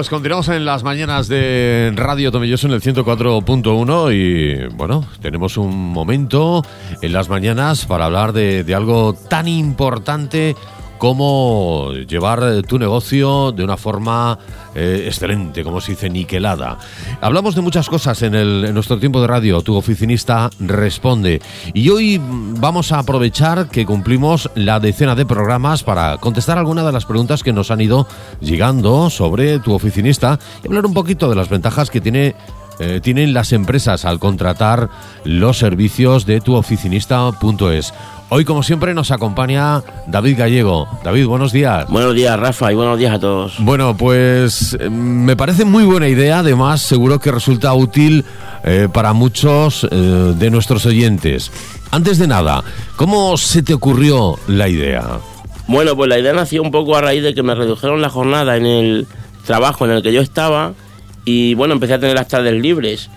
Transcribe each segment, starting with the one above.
pues continuamos en las mañanas de Radio Tomilloso en el 104.1 y bueno, tenemos un momento en las mañanas para hablar de, de algo tan importante cómo llevar tu negocio de una forma eh, excelente, como se dice, niquelada. Hablamos de muchas cosas en, el, en nuestro tiempo de radio, tu oficinista responde. Y hoy vamos a aprovechar que cumplimos la decena de programas para contestar algunas de las preguntas que nos han ido llegando sobre tu oficinista y hablar un poquito de las ventajas que tiene eh, tienen las empresas al contratar los servicios de tuoficinista.es. Hoy, como siempre, nos acompaña David Gallego. David, buenos días. Buenos días, Rafa, y buenos días a todos. Bueno, pues eh, me parece muy buena idea, además seguro que resulta útil eh, para muchos eh, de nuestros oyentes. Antes de nada, ¿cómo se te ocurrió la idea? Bueno, pues la idea nació un poco a raíz de que me redujeron la jornada en el trabajo en el que yo estaba y bueno, empecé a tener las tardes libres.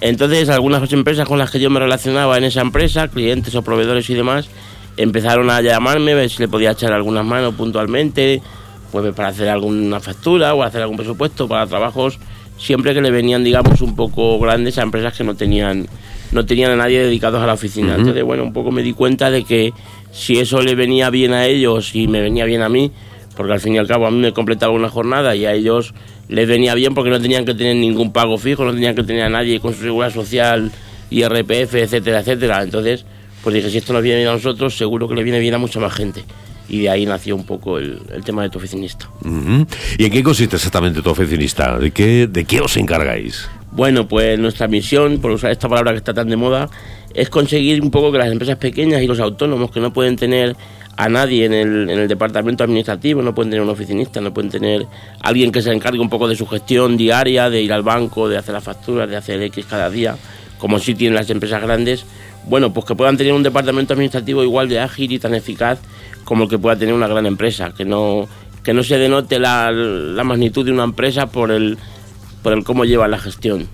Entonces, algunas empresas con las que yo me relacionaba en esa empresa, clientes o proveedores y demás, empezaron a llamarme, a ver si le podía echar algunas manos puntualmente, pues para hacer alguna factura o hacer algún presupuesto para trabajos, siempre que le venían, digamos, un poco grandes a empresas que no tenían, no tenían a nadie dedicados a la oficina. Entonces, bueno, un poco me di cuenta de que si eso le venía bien a ellos y me venía bien a mí, porque al fin y al cabo a mí me completaba una jornada y a ellos les venía bien porque no tenían que tener ningún pago fijo, no tenían que tener a nadie con su seguridad social, IRPF, etcétera, etcétera. Entonces, pues dije, si esto nos viene bien a nosotros, seguro que le viene bien a mucha más gente. Y de ahí nació un poco el, tema de tu oficinista. ¿Y en qué consiste exactamente tu oficinista? ¿De qué, ¿De qué os encargáis? Bueno, pues nuestra misión, por usar esta palabra que está tan de moda, es conseguir un poco que las empresas pequeñas y los autónomos que no pueden tener a nadie en el, en el departamento administrativo, no pueden tener un oficinista, no pueden tener alguien que se encargue un poco de su gestión diaria, de ir al banco, de hacer las facturas, de hacer X cada día, como sí tienen las empresas grandes, bueno, pues que puedan tener un departamento administrativo igual de ágil y tan eficaz como el que pueda tener una gran empresa, que no, que no se denote la, la magnitud de una empresa por el, por el cómo lleva la gestión.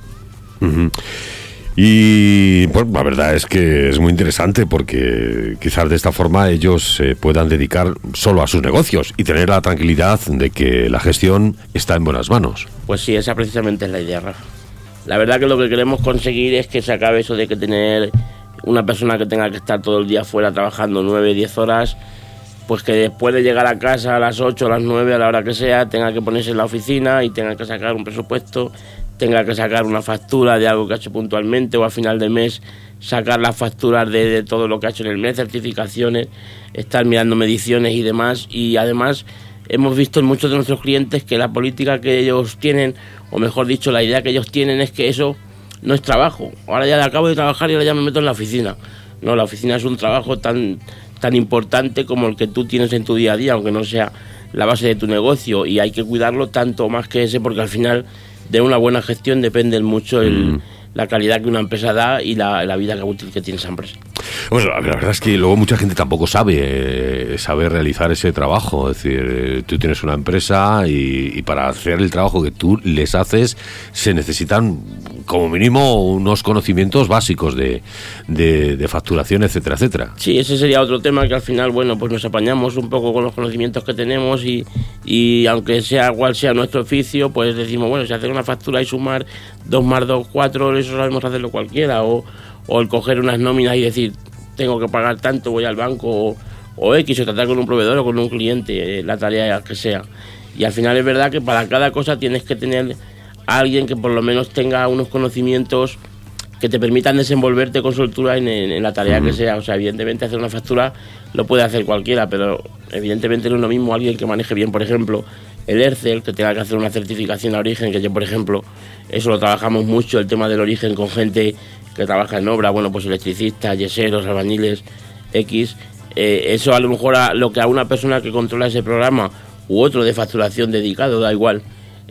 Y pues, la verdad es que es muy interesante porque quizás de esta forma ellos se puedan dedicar solo a sus negocios y tener la tranquilidad de que la gestión está en buenas manos. Pues sí, esa precisamente es la idea, Rafa. La verdad que lo que queremos conseguir es que se acabe eso de que tener una persona que tenga que estar todo el día fuera trabajando 9, 10 horas, pues que después de llegar a casa a las 8, a las 9, a la hora que sea, tenga que ponerse en la oficina y tenga que sacar un presupuesto tenga que sacar una factura de algo que ha hecho puntualmente o a final de mes sacar las facturas de, todo lo que ha hecho en el mes, certificaciones, estar mirando mediciones y demás. Y además hemos visto en muchos de nuestros clientes que la política que ellos tienen, o mejor dicho, la idea que ellos tienen es que eso no es trabajo. Ahora ya acabo de trabajar y ahora ya me meto en la oficina. No, la oficina es un trabajo tan, tan importante como el que tú tienes en tu día a día, aunque no sea la base de tu negocio y hay que cuidarlo tanto más que ese porque al final de una buena gestión depende mucho el, mm. la calidad que una empresa da y la, la vida útil que tiene esa empresa. Bueno, la verdad es que luego mucha gente tampoco sabe eh, saber realizar ese trabajo. Es decir, eh, tú tienes una empresa y, para hacer el trabajo que tú les haces se necesitan como mínimo unos conocimientos básicos de, de, facturación, etcétera, etcétera. Sí, ese sería otro tema que al final, bueno, pues nos apañamos un poco con los conocimientos que tenemos y, y aunque sea cual sea nuestro oficio, pues decimos, bueno, si hacer una factura y sumar dos más dos, cuatro, eso sabemos hacerlo cualquiera. O, o el coger unas nóminas y decir, tengo que pagar tanto, voy al banco o, X, o tratar con un proveedor o con un cliente, eh, la tarea que sea. Y al final es verdad que para cada cosa tienes que tener a alguien que por lo menos tenga unos conocimientos que te permitan desenvolverte con soltura en, la tarea que sea. O sea, evidentemente hacer una factura lo puede hacer cualquiera, pero evidentemente no es lo mismo alguien que maneje bien, por ejemplo, el ERCEL, que tenga que hacer una certificación a origen, que yo, por ejemplo, eso lo trabajamos mucho, el tema del origen con gente que trabaja en obra, bueno, pues electricistas, yeseros, albañiles, X, eh, eso a lo mejor a lo que a una persona que controla ese programa u otro de facturación dedicado, da igual,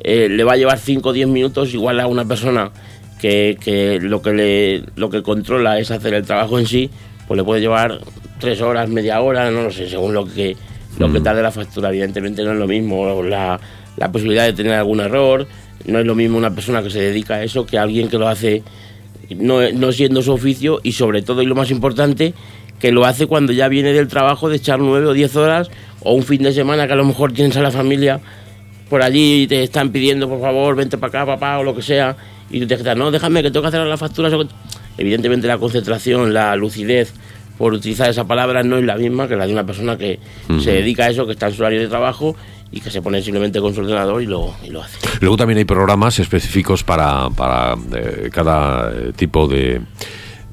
eh, le va a llevar 5 o 10 minutos, igual a una persona que, que, lo que le, lo que controla es hacer el trabajo en sí, pues le puede llevar 3 horas, media hora, no lo sé, según lo que, lo que mm. tarde la factura. Evidentemente no es lo mismo la, la posibilidad de tener algún error, no es lo mismo una persona que se dedica a eso que alguien que lo hace no, siendo su oficio y sobre todo y lo más importante que lo hace cuando ya viene del trabajo de echar nueve o diez horas o un fin de semana que a lo mejor tienes a la familia por allí y te están pidiendo, por favor, vente para acá, papá, o lo que sea, y tú te quedas, no, déjame que tengo que hacer las facturas. Evidentemente la concentración, la lucidez, por utilizar esa palabra, no es la misma que la de una persona que se dedica a eso, que está en su horario de trabajo y que se pone simplemente con su ordenador y lo, y lo hace. Luego también hay programas específicos para, para eh, cada eh, tipo de,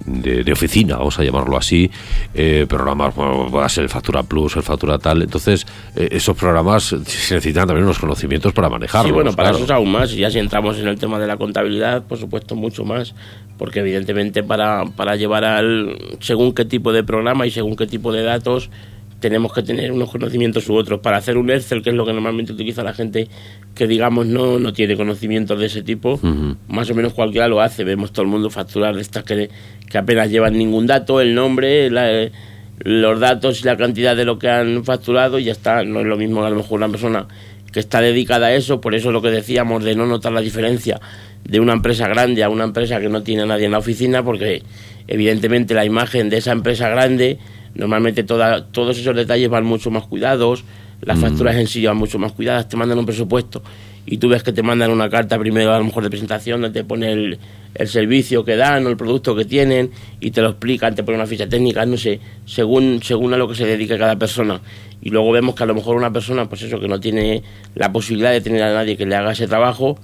de, oficina, vamos a llamarlo así, eh, programas, bueno, va a ser el Factura Plus, el Factura tal, entonces eh, esos programas se necesitan también unos conocimientos para manejarlos. Sí, bueno, para eso es aún más, y ya si entramos en el tema de la contabilidad, por supuesto mucho más, porque evidentemente para, para llevar al, según qué tipo de programa y según qué tipo de datos, tenemos que tener unos conocimientos u otros. Para hacer un Excel, que es lo que normalmente utiliza la gente que, digamos, no, no tiene conocimientos de ese tipo, más o menos cualquiera lo hace. Vemos todo el mundo facturar de estas que, que apenas llevan ningún dato, el nombre, los datos y la cantidad de lo que han facturado y ya está. No es lo mismo a lo mejor una persona que está dedicada a eso, por eso lo que decíamos de no notar la diferencia de una empresa grande a una empresa que no tiene a nadie en la oficina, porque evidentemente la imagen de esa empresa grande Normalmente toda, todos esos detalles van mucho más cuidados, las mm. facturas en sí van mucho más cuidadas, te mandan un presupuesto y tú ves que te mandan una carta primero a lo mejor de presentación donde te pone el, el servicio que dan o el producto que tienen y te lo explican, te ponen una ficha técnica, no sé, según, según a lo que se dedique cada persona. Y luego vemos que a lo mejor una persona, pues eso, que no tiene la posibilidad de tener a nadie que le haga ese trabajo,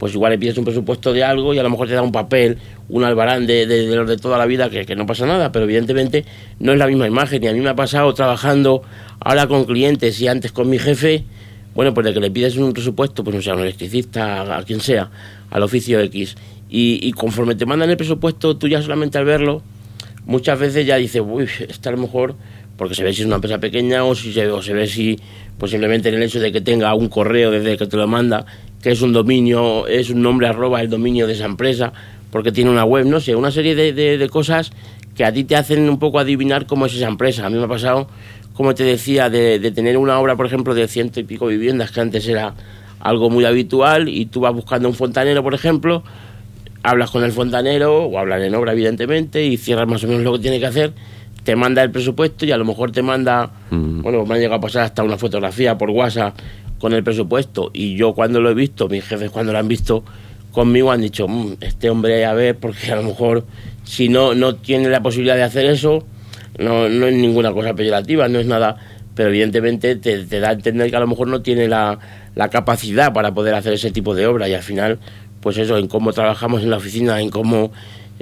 pues igual le pides un presupuesto de algo y a lo mejor te da un papel, un albarán de, de, los de toda la vida, que, no pasa nada, pero evidentemente no es la misma imagen. Y a mí me ha pasado trabajando ahora con clientes y antes con mi jefe, bueno, pues de que le pides un presupuesto, pues no sea un electricista, a, quien sea, al oficio X, y, conforme te mandan el presupuesto, tú ya solamente al verlo, muchas veces ya dices, uy, está a lo mejor, porque se ve si es una empresa pequeña o si se, o se ve si, pues simplemente en el hecho de que tenga un correo desde que te lo manda que es un dominio, es un nombre arroba el dominio de esa empresa, porque tiene una web, no sé, una serie de, de, cosas que a ti te hacen un poco adivinar cómo es esa empresa. A mí me ha pasado, como te decía, de, tener una obra, por ejemplo, de ciento y pico viviendas, que antes era algo muy habitual, y tú vas buscando un fontanero, por ejemplo, hablas con el fontanero, o hablan en obra, evidentemente, y cierras más o menos lo que tiene que hacer, te manda el presupuesto y a lo mejor te manda, mm. bueno, me ha llegado a pasar hasta una fotografía por WhatsApp con el presupuesto. Y yo cuando lo he visto, mis jefes cuando lo han visto conmigo han dicho, mm, este hombre a ver, porque a lo mejor si no, no tiene la posibilidad de hacer eso, no, no es ninguna cosa peyorativa, no es nada, pero evidentemente te, da a entender que a lo mejor no tiene la, la capacidad para poder hacer ese tipo de obra. Y al final, pues eso, en cómo trabajamos en la oficina, en cómo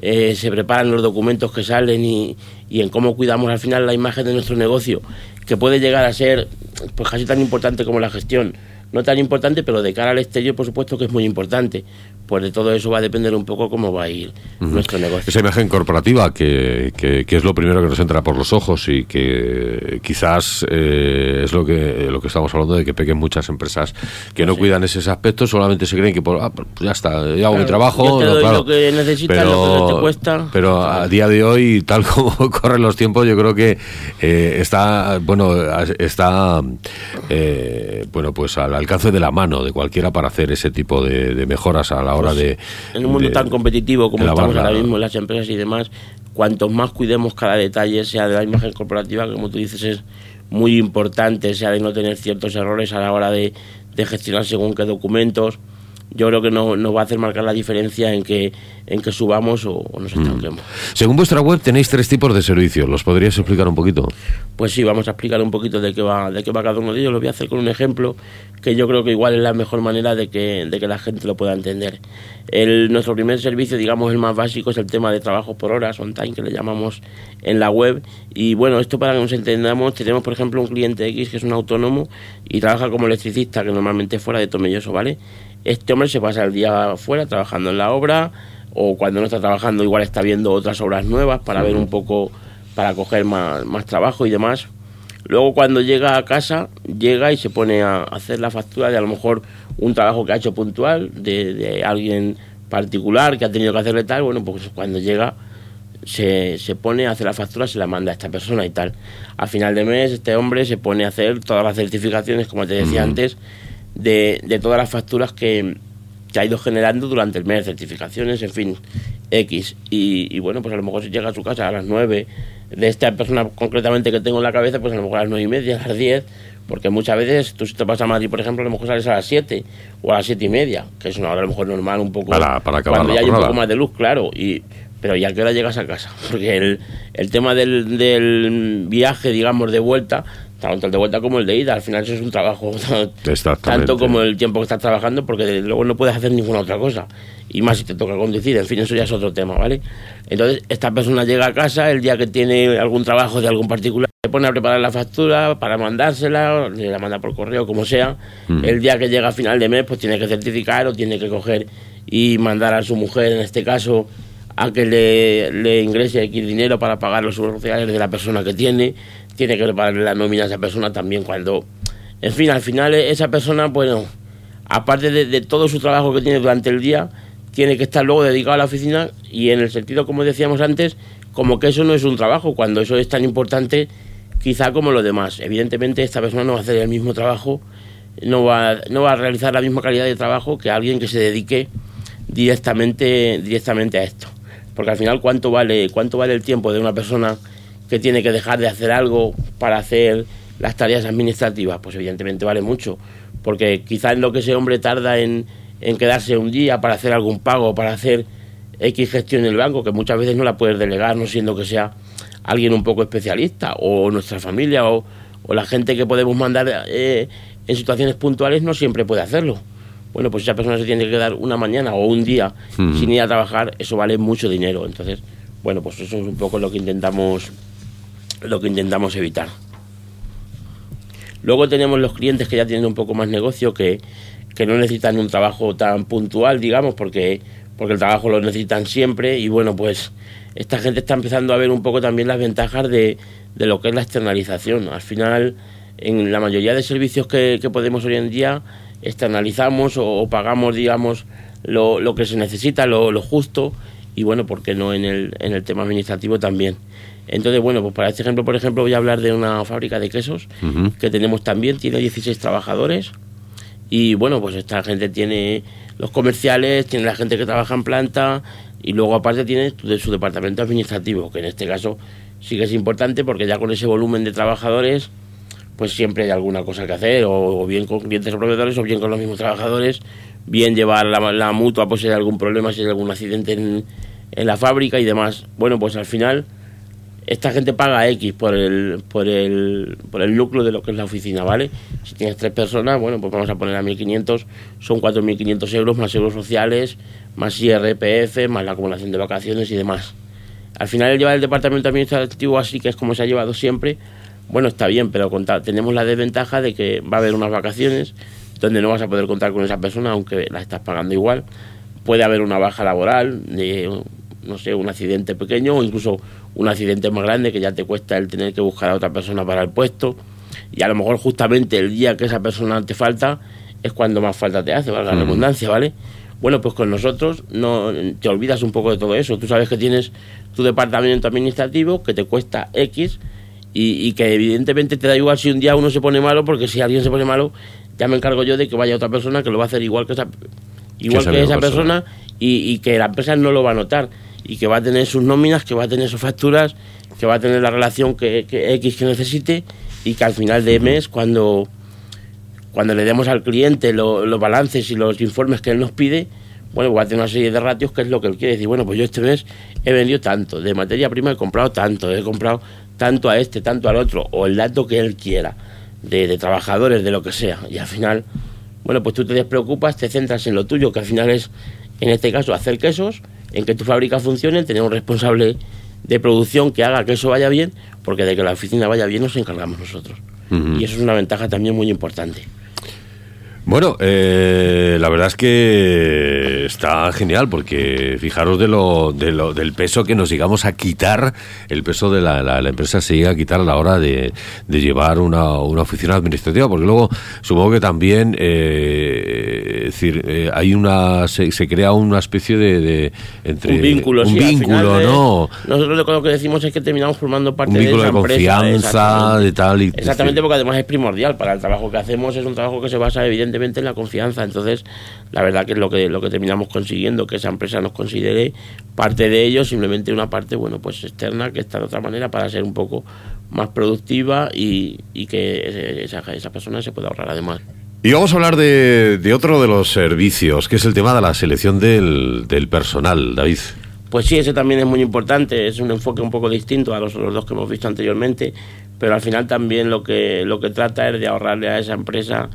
eh, se preparan los documentos que salen y, y, en cómo cuidamos al final la imagen de nuestro negocio, que puede llegar a ser pues casi tan importante como la gestión. No tan importante, pero de cara al exterior, por supuesto que es muy importante pues de todo eso va a depender un poco cómo va a ir nuestro negocio. Esa imagen corporativa que, que, es lo primero que nos entra por los ojos y que quizás eh, es lo que lo que estamos hablando de que pequen muchas empresas que no cuidan ese aspecto, solamente se creen que por, ah, pues ya está, ya hago mi trabajo. lo que necesitas, pero, lo que te cuesta. Pero a día de hoy, tal como corren los tiempos, yo creo que eh, está, bueno, está, eh, bueno, pues al alcance de la mano de cualquiera para hacer ese tipo de, de mejoras a la pues en un mundo tan competitivo como estamos ahora mismo en las empresas y demás, cuanto más cuidemos cada detalle, sea de la imagen corporativa, como tú dices, es muy importante, sea de no tener ciertos errores a la hora de, de gestionar según qué documentos yo creo que no, no, va a hacer marcar la diferencia en que, en que subamos o, nos mm. estanquemos. Según vuestra web tenéis tres tipos de servicios, ¿los podrías explicar un poquito? Pues sí, vamos a explicar un poquito de qué va, de qué va cada uno de ellos. Lo voy a hacer con un ejemplo que yo creo que igual es la mejor manera de que, de que la gente lo pueda entender. El, nuestro primer servicio, digamos el más básico, es el tema de trabajo por horas, on time, que le llamamos en la web. Y bueno, esto para que nos entendamos, tenemos por ejemplo un cliente X que es un autónomo y trabaja como electricista, que normalmente fuera de Tomelloso, ¿vale? Este hombre se pasa el día afuera trabajando en la obra o cuando no está trabajando igual está viendo otras obras nuevas para ver un poco, para coger más, más trabajo y demás. Luego cuando llega a casa, llega y se pone a hacer la factura de a lo mejor un trabajo que ha hecho puntual, de, de alguien particular que ha tenido que hacerle tal, bueno, pues cuando llega se, se, pone a hacer la factura, se la manda a esta persona y tal. Al final de mes este hombre se pone a hacer todas las certificaciones, como te decía antes, de, de todas las facturas que, que, ha ido generando durante el mes, certificaciones, en fin, X. Y, bueno, pues a lo mejor si llega a su casa a las 9, de esta persona concretamente que tengo en la cabeza, pues a lo mejor a las 9 y media, a las 10, Porque muchas veces tú si te vas a Madrid, por ejemplo, a lo mejor sales a las 7 o a las 7 y media, que es una hora a lo mejor normal un poco. Para, para acabar cuando la ya hay un poco más de luz, claro. Y, pero ¿y a qué hora llegas a casa? Porque el, el tema del, del viaje, digamos, de vuelta, tanto el de vuelta como el de ida, al final eso es un trabajo tanto como el tiempo que estás trabajando, porque luego no puedes hacer ninguna otra cosa. Y más si te toca conducir, en fin, eso ya es otro tema, ¿vale? Entonces, esta persona llega a casa el día que tiene algún trabajo de algún particular, se pone a preparar la factura para mandársela, le la manda por correo, como sea. Mm. El día que llega a final de mes, pues tiene que certificar o tiene que coger y mandar a su mujer, en este caso, a que le, le ingrese X dinero para pagar los seguros sociales de la persona que tiene, tiene que prepararle la nómina a esa persona también cuando... En fin, al final esa persona, bueno, aparte de, de todo su trabajo que tiene durante el día, tiene que estar luego dedicado a la oficina y en el sentido, como decíamos antes, como que eso no es un trabajo, cuando eso es tan importante quizá como lo demás. Evidentemente esta persona no va a hacer el mismo trabajo, no va, no va a realizar la misma calidad de trabajo que alguien que se dedique directamente, directamente a esto. Porque al final, ¿cuánto vale, ¿cuánto vale el tiempo de una persona que tiene que dejar de hacer algo para hacer las tareas administrativas? Pues evidentemente vale mucho. Porque quizá en lo que ese hombre tarda en, en quedarse un día para hacer algún pago, para hacer X gestión en el banco, que muchas veces no la puedes delegar, no siendo que sea alguien un poco especialista, o nuestra familia, o, o la gente que podemos mandar eh, en situaciones puntuales, no siempre puede hacerlo. Bueno, pues esa persona se tiene que quedar una mañana o un día sin ir a trabajar, eso vale mucho dinero. Entonces, bueno, pues eso es un poco lo que intentamos, lo que intentamos evitar. Luego tenemos los clientes que ya tienen un poco más negocio, que, que no necesitan un trabajo tan puntual, digamos, porque, porque el trabajo lo necesitan siempre. Y bueno, pues esta gente está empezando a ver un poco también las ventajas de, de lo que es la externalización. Al final, en la mayoría de servicios que, que podemos hoy en día, externalizamos o, o pagamos, digamos, lo, lo que se necesita, lo, lo justo. Y bueno, ¿por qué no en el, en el tema administrativo también? Entonces, bueno, pues para este ejemplo, por ejemplo, voy a hablar de una fábrica de quesos que tenemos también, tiene 16 trabajadores y bueno, pues esta gente tiene los comerciales, tiene la gente que trabaja en planta y luego aparte tiene de su departamento administrativo, que en este caso sí que es importante porque ya con ese volumen de trabajadores pues siempre hay alguna cosa que hacer, o, bien con clientes o proveedores, o bien con los mismos trabajadores, bien llevar la, mutua pues si hay algún problema, si hay algún accidente en, la fábrica y demás. Bueno, pues al final esta gente paga X por el, por el, por el núcleo de lo que es la oficina, ¿vale? Si tienes tres personas, bueno, pues vamos a poner a 1.500, son 4.500 euros más euros sociales, más IRPF, más la acumulación de vacaciones y demás. Al final el llevar el departamento administrativo así, que es como se ha llevado siempre, bueno, está bien, pero conta- tenemos la desventaja de que va a haber unas vacaciones donde no vas a poder contar con esa persona, aunque la estás pagando igual. Puede haber una baja laboral, de, no sé, un accidente pequeño o incluso un accidente más grande que ya te cuesta el tener que buscar a otra persona para el puesto. Y a lo mejor justamente el día que esa persona te falta es cuando más falta te hace, valga la redundancia, ¿vale? Bueno, pues con nosotros no te olvidas un poco de todo eso. Tú sabes que tienes tu departamento administrativo que te cuesta X y, y que evidentemente te da igual si un día uno se pone malo, porque si alguien se pone malo, ya me encargo yo de que vaya otra persona que lo va a hacer igual que esa, igual que esa persona, y, y que la empresa no lo va a notar y que va a tener sus nóminas, que va a tener sus facturas, que va a tener la relación que, que X que necesite y que al final de mes cuando cuando le demos al cliente lo- los balances y los informes que él nos pide, bueno, va a tener una serie de ratios que es lo que él quiere decir. Bueno, pues yo este mes he vendido tanto, de materia prima he comprado tanto, he comprado tanto a este, tanto al otro, o el dato que él quiera, de, de trabajadores, de lo que sea. Y al final, bueno, pues tú te despreocupas, te centras en lo tuyo, que al final es, en este caso, hacer quesos, en que tu fábrica funcione, tener un responsable de producción que haga que eso vaya bien, porque de que la oficina vaya bien nos encargamos nosotros. Y eso es una ventaja también muy importante. Bueno, eh, la verdad es que está genial porque fijaros de lo, de lo, del peso que nos llegamos a quitar, el peso de la, la, la empresa se llega a quitar a la hora de, de llevar una, una oficina administrativa, porque luego supongo que también eh, es decir, eh, hay una se, se crea una especie de, de entre un vínculo, un sí, al vínculo, final, ¿no? Nosotros lo que decimos es que terminamos formando parte Un vínculo de esa de confianza, de tal y Exactamente, porque además es primordial para el trabajo que hacemos, es un trabajo que se basa evidentemente constantemente en la confianza. Entonces, la verdad que es lo que, lo que terminamos consiguiendo, que esa empresa nos considere parte de ello, simplemente una parte, bueno, pues externa, que está de otra manera para ser un poco más productiva y, que esa, esa persona se pueda ahorrar además. Y vamos a hablar de, de, otro de los servicios, que es el tema de la selección del, del, personal, David. Pues sí, ese también es muy importante, es un enfoque un poco distinto a los, los, dos que hemos visto anteriormente, pero al final también lo que, lo que trata es de ahorrarle a esa empresa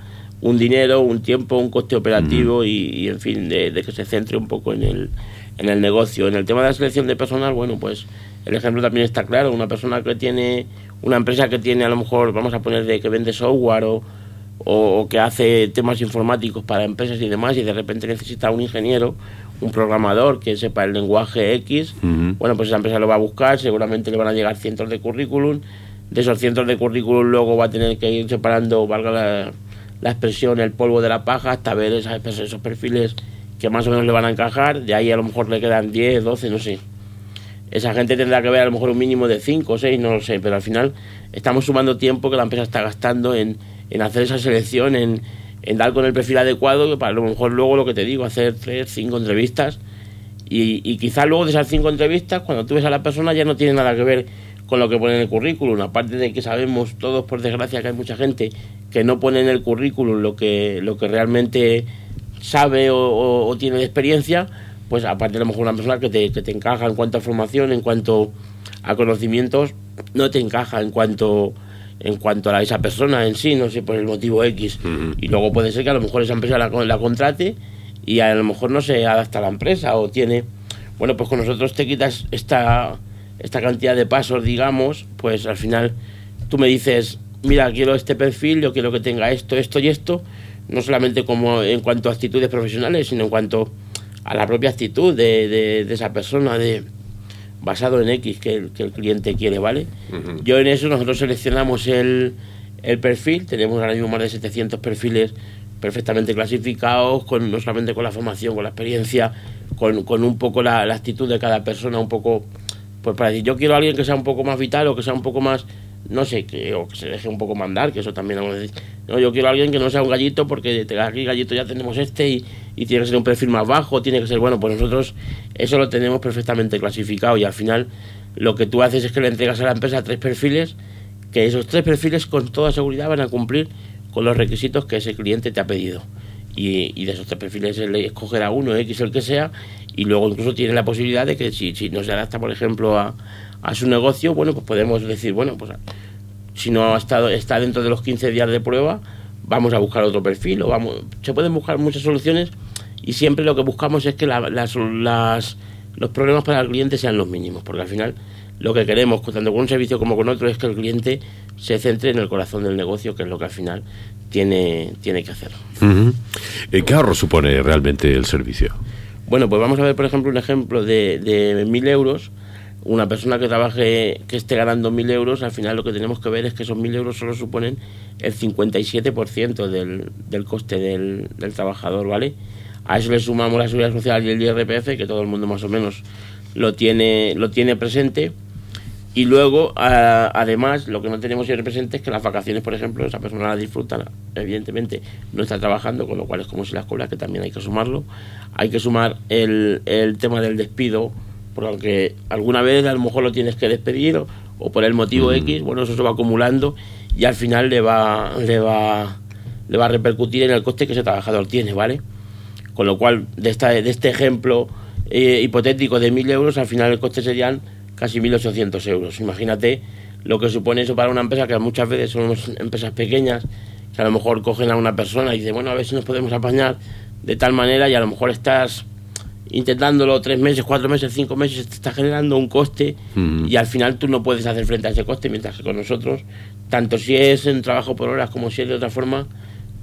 un dinero, un tiempo, un coste operativo y, en fin, de, de, que se centre un poco en el, en el negocio. En el tema de la selección de personal, bueno, pues el ejemplo también está claro, una persona que tiene, una empresa que tiene a lo mejor, vamos a poner de que vende software o o, que hace temas informáticos para empresas y demás y de repente necesita un ingeniero, un programador que sepa el lenguaje X, bueno, pues esa empresa lo va a buscar, seguramente le van a llegar cientos de currículum, de esos cientos de currículum luego va a tener que ir separando, valga la, la expresión, el polvo de la paja hasta ver esas, esos perfiles que más o menos le van a encajar, de ahí a lo mejor le quedan 10, 12, no sé. Esa gente tendrá que ver a lo mejor un mínimo de 5 o 6, no lo sé, pero al final estamos sumando tiempo que la empresa está gastando en, en hacer esa selección, en, dar con el perfil adecuado, que para a lo mejor luego lo que te digo, hacer tres, cinco entrevistas. Y, y quizás luego de esas cinco entrevistas, cuando tú ves a la persona, ya no tiene nada que ver con lo que pone en el currículum. Aparte de que sabemos todos, por desgracia, que hay mucha gente que no pone en el currículum lo que, lo que realmente sabe o, tiene de experiencia, pues aparte a lo mejor una persona que te, que te encaja en cuanto a formación, en cuanto a conocimientos, no te encaja en cuanto en cuanto a esa persona en sí, no sé, por el motivo X. Y luego puede ser que a lo mejor esa empresa la, la, contrate y a lo mejor no se adapta a la empresa o tiene... Bueno, pues con nosotros te quitas esta, esta cantidad de pasos, digamos, pues al final tú me dices, mira, quiero este perfil, yo quiero que tenga esto, esto y esto, no solamente como en cuanto a actitudes profesionales, sino en cuanto a la propia actitud de, de, de esa persona, de basado en X que el, que el cliente quiere, ¿vale? Yo en eso nosotros seleccionamos el, el, perfil, tenemos ahora mismo más de 700 perfiles perfectamente clasificados, con, no solamente con la formación, con la experiencia, con, con un poco la, la, actitud de cada persona, un poco, pues para decir, yo quiero a alguien que sea un poco más vital o que sea un poco más no sé, que, o que se deje un poco mandar, que eso también vamos a decir. No, yo quiero a alguien que no sea un gallito, porque aquí gallito ya tenemos este y, y, tiene que ser un perfil más bajo, tiene que ser bueno, pues nosotros eso lo tenemos perfectamente clasificado y al final lo que tú haces es que le entregas a la empresa tres perfiles, que esos tres perfiles con toda seguridad van a cumplir con los requisitos que ese cliente te ha pedido. Y, y de esos tres perfiles él escogerá uno, X el que sea, y luego incluso tiene la posibilidad de que si, si no se adapta, por ejemplo, a, a su negocio, bueno, pues podemos decir, bueno, pues si no ha estado, está dentro de los 15 días de prueba, vamos a buscar otro perfil o vamos, se pueden buscar muchas soluciones y siempre lo que buscamos es que las, las, los problemas para el cliente sean los mínimos, porque al final lo que queremos, tanto con un servicio como con otro, es que el cliente se centre en el corazón del negocio, que es lo que al final tiene, tiene que hacer. ¿Qué ahorro supone realmente el servicio? Bueno, pues vamos a ver, por ejemplo, un ejemplo de, de mil euros una persona que trabaje, que esté ganando mil euros, al final lo que tenemos que ver es que esos mil euros solo suponen el 57% del, del coste del, del, trabajador, ¿vale? A eso le sumamos la seguridad social y el IRPF, que todo el mundo más o menos lo tiene, lo tiene presente. Y luego, además, lo que no tenemos siempre presente es que las vacaciones, por ejemplo, esa persona las disfruta, evidentemente no está trabajando, con lo cual es como si las cobra, que también hay que sumarlo. Hay que sumar el, el tema del despido, porque alguna vez a lo mejor lo tienes que despedir o, por el motivo mm. X, bueno, eso se va acumulando y al final le va, le va, le va a repercutir en el coste que ese trabajador tiene, ¿vale? Con lo cual, de, esta, de este ejemplo eh, hipotético de 1.000 euros, al final el coste serían casi 1.800 euros. Imagínate lo que supone eso para una empresa que muchas veces son empresas pequeñas, que a lo mejor cogen a una persona y dicen, bueno, a ver si nos podemos apañar de tal manera y a lo mejor estás intentándolo tres meses, cuatro meses, cinco meses, te está generando un coste y al final tú no puedes hacer frente a ese coste, mientras que con nosotros, tanto si es en trabajo por horas como si es de otra forma,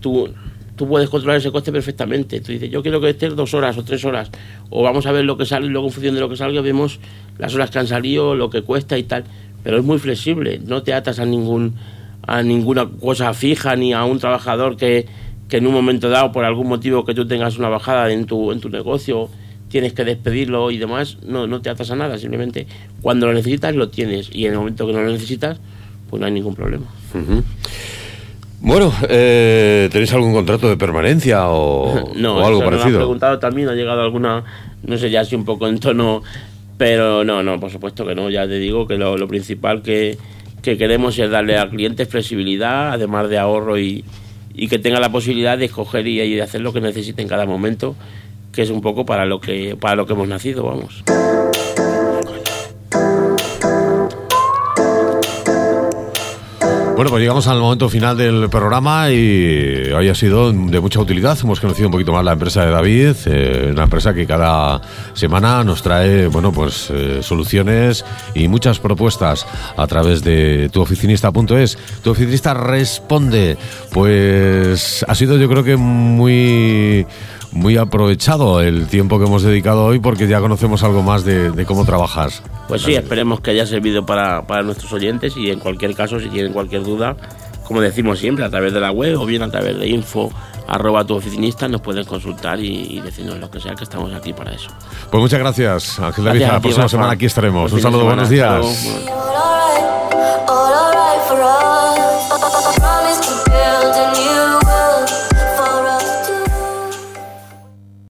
tú, tú puedes controlar ese coste perfectamente. Tú dices, yo quiero que estés dos horas o tres horas, o vamos a ver lo que sale y luego en función de lo que salga vemos las horas que han salido, lo que cuesta y tal. Pero es muy flexible, no te atas a ningún a ninguna cosa fija ni a un trabajador que, que en un momento dado, por algún motivo que tú tengas una bajada en tu, en tu negocio, tienes que despedirlo y demás, no, no te atas a nada, simplemente cuando lo necesitas lo tienes y en el momento que no lo necesitas, pues no hay ningún problema. Bueno, eh, ¿tenéis algún contrato de permanencia o, no, o algo eso parecido? Preguntado también, ha llegado alguna, no sé, ya así un poco en tono, pero no, no, por supuesto que no, ya te digo que lo, lo principal que, que queremos es darle al cliente flexibilidad, además de ahorro y, y que tenga la posibilidad de escoger y, y de hacer lo que necesite en cada momento, que es un poco para lo que, para lo que hemos nacido, vamos. Bueno, pues llegamos al momento final del programa y hoy ha sido de mucha utilidad. Hemos conocido un poquito más la empresa de David, eh, una empresa que cada semana nos trae, bueno, pues eh, soluciones y muchas propuestas a través de tuoficinista.es. Tu oficinista responde, pues ha sido yo creo que muy muy aprovechado el tiempo que hemos dedicado hoy porque ya conocemos algo más de, de cómo trabajas. Pues sí, esperemos que haya servido para, para nuestros oyentes y en cualquier caso, si tienen cualquier duda, como decimos siempre, a través de la web o bien a través de info arroba tu oficinista nos pueden consultar y, y, decirnos lo que sea, que estamos aquí para eso. Pues muchas gracias, Ángel David. La próxima semana aquí estaremos. Un saludo, buenos días.